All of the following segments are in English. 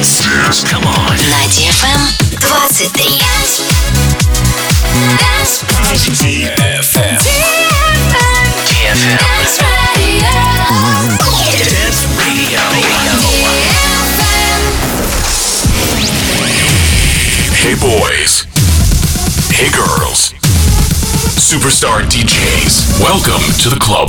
Dance. Dance. Come on. На DFM 23. Dance. DFM. DFM. Dance Radio. Dance Radio. Hey boys. Hey girls. Superstar DJs. Welcome to the club.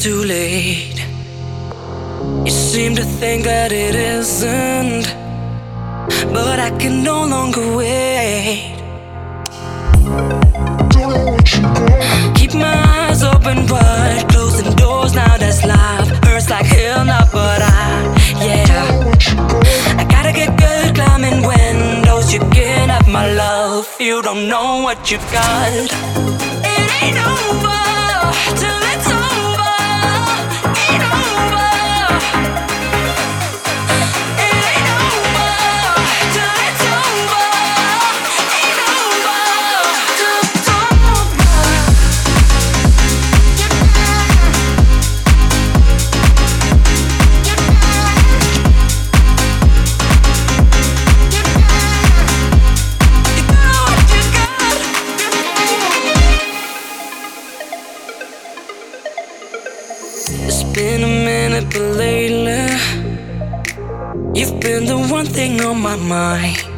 Too late. My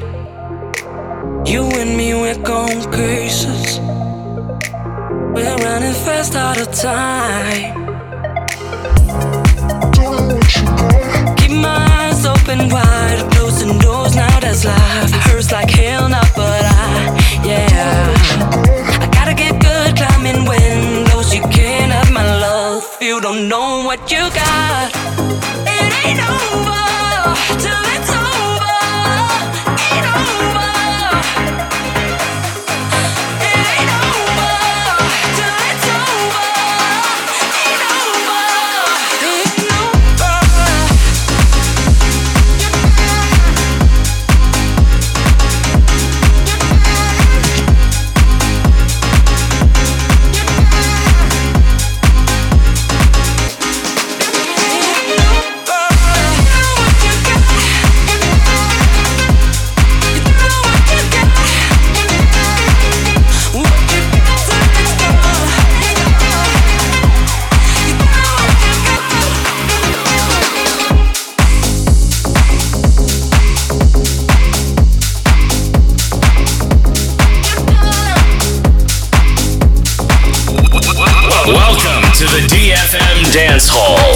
好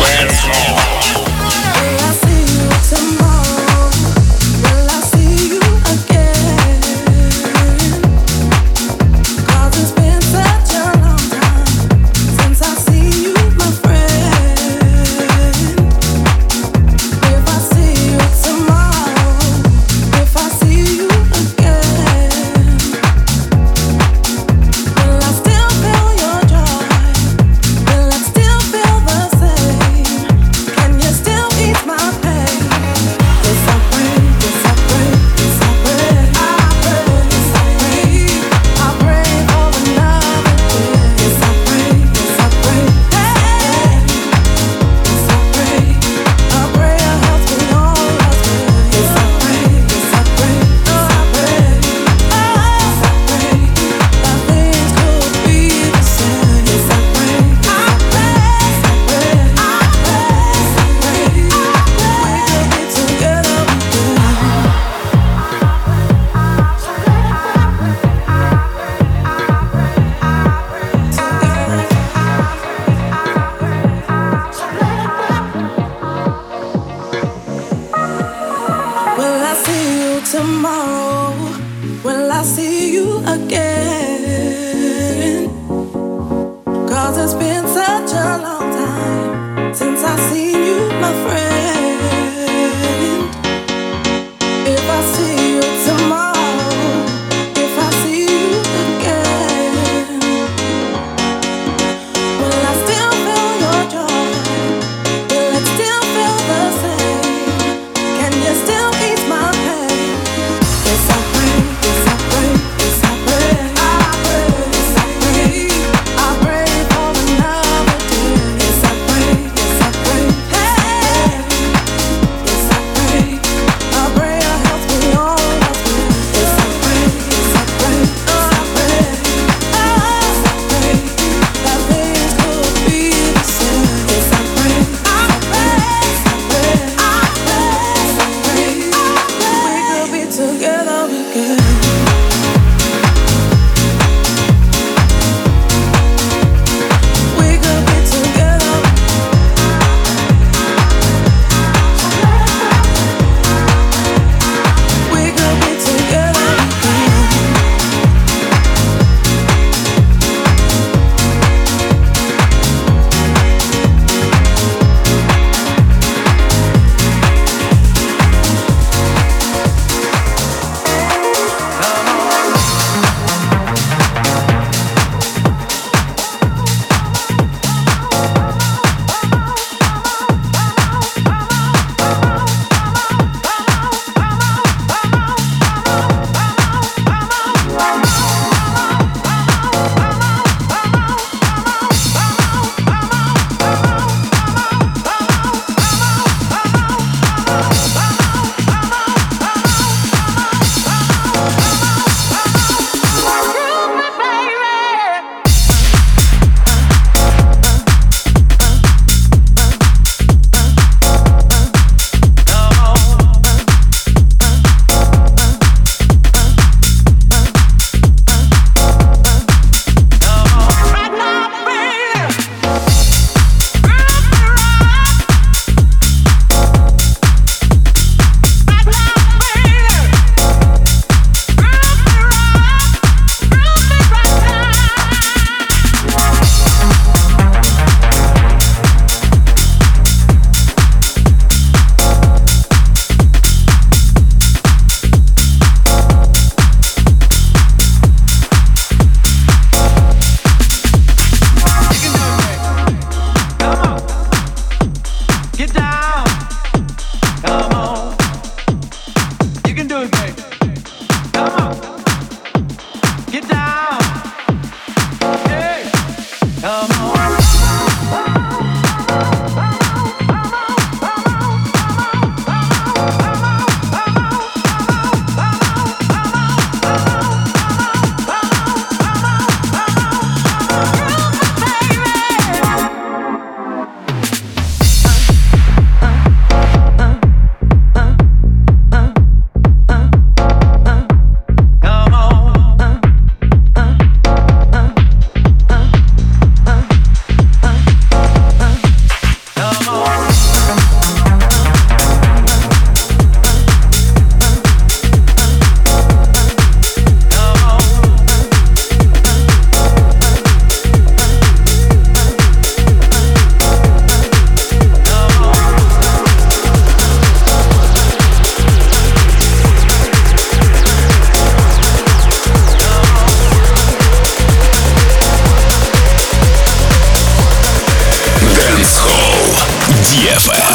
DFM.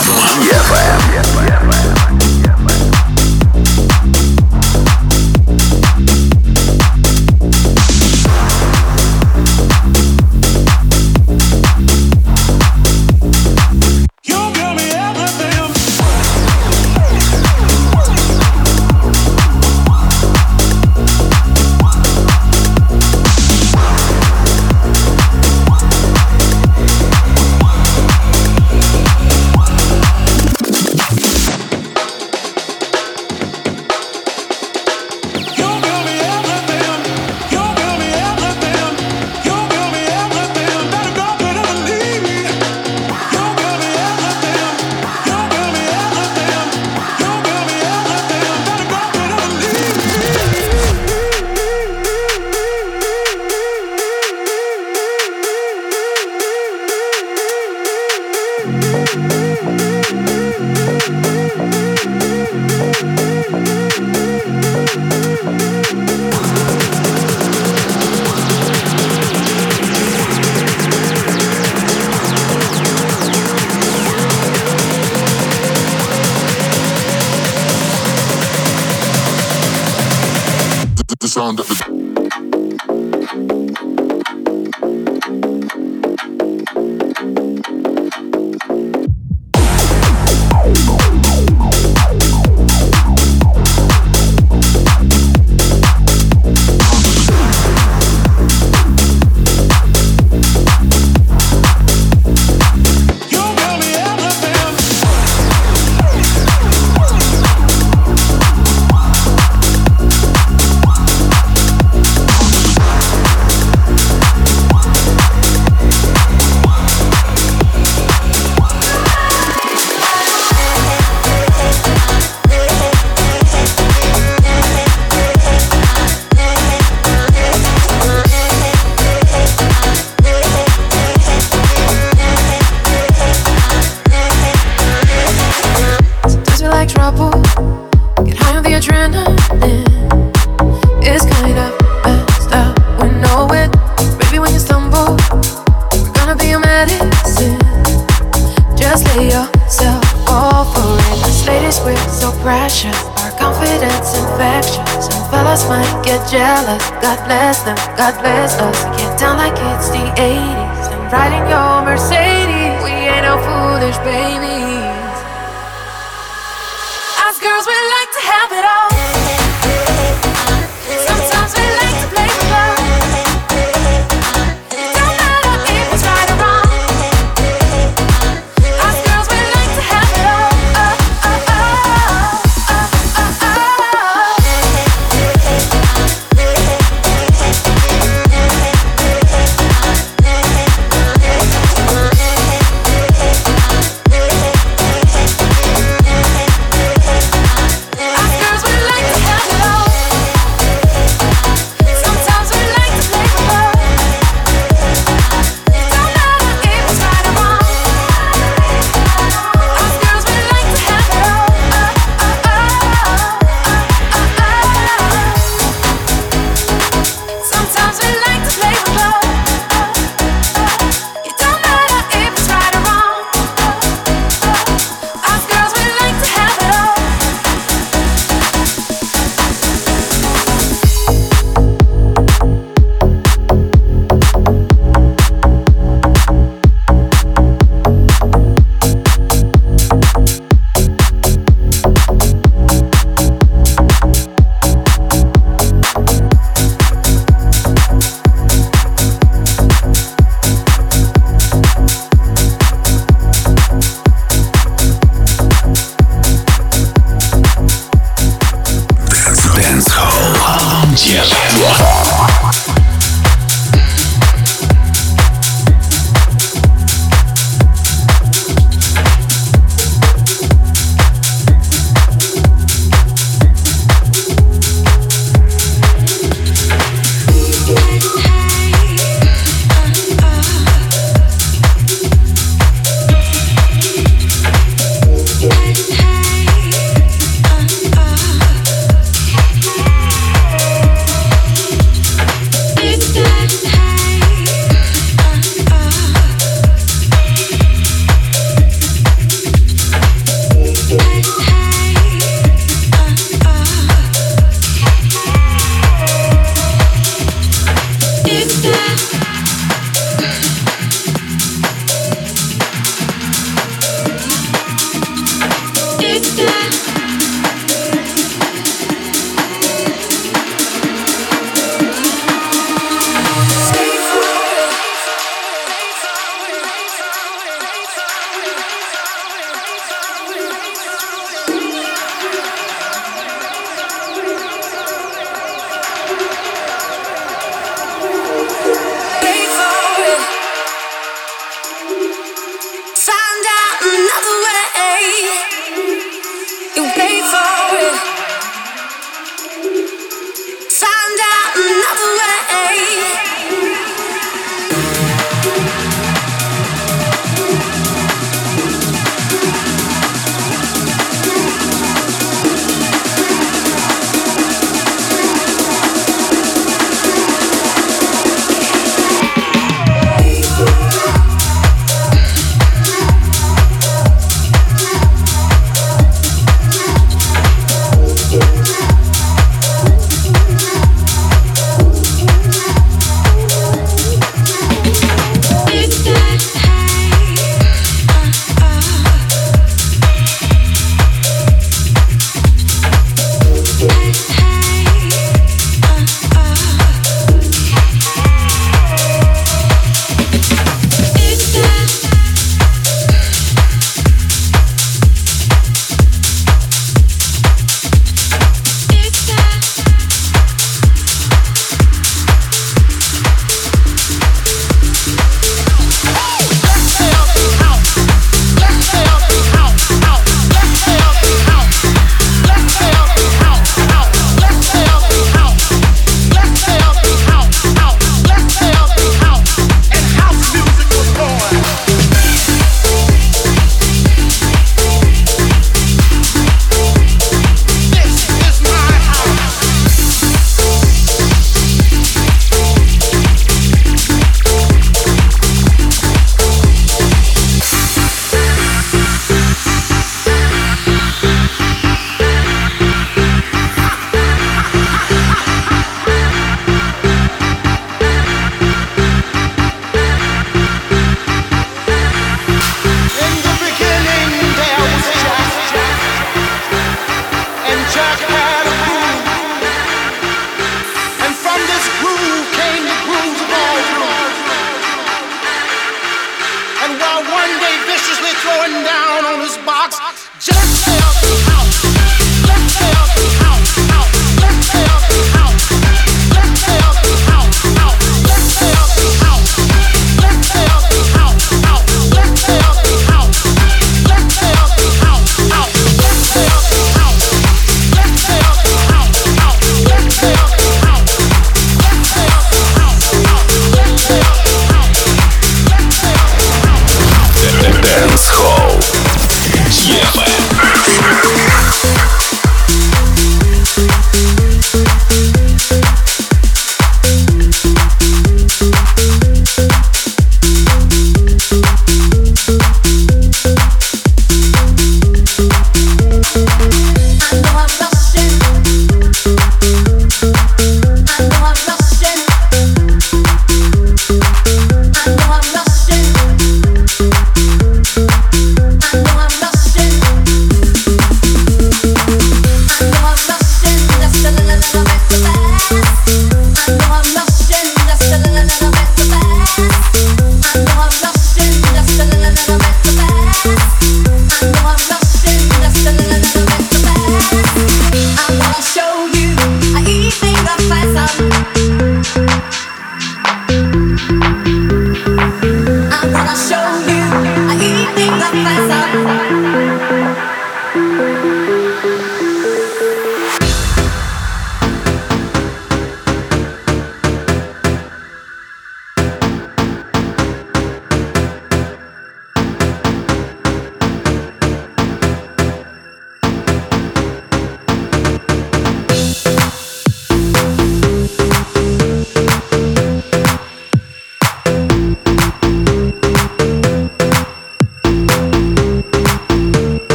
Riding your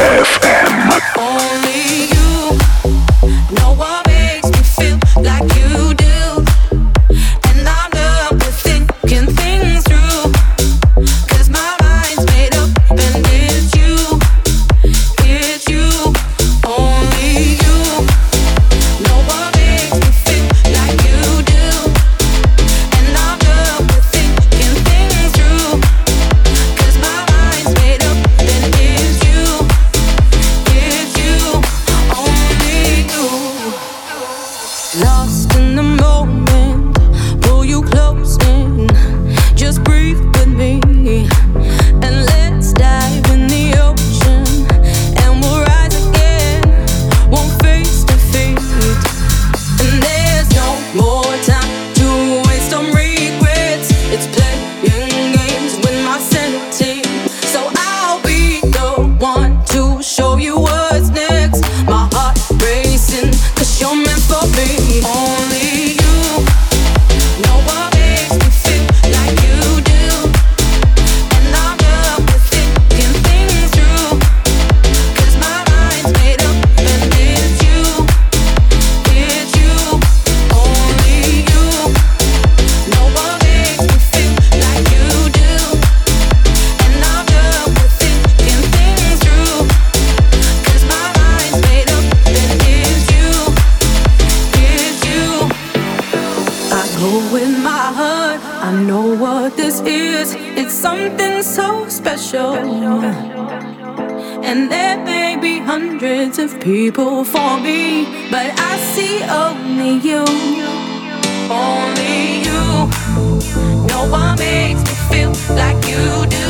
FM. and there may be hundreds of people for me, but I see only you. Only you. No one makes me feel like you do.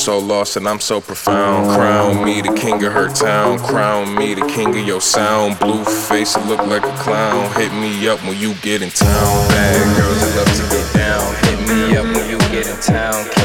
so lost and I'm so profound. Crown me the king of her town. Crown me the king of your sound. Blue face, I look like a clown. Hit me up when you get in town. Bad girls, I love to get down. Hit me up when you get in town.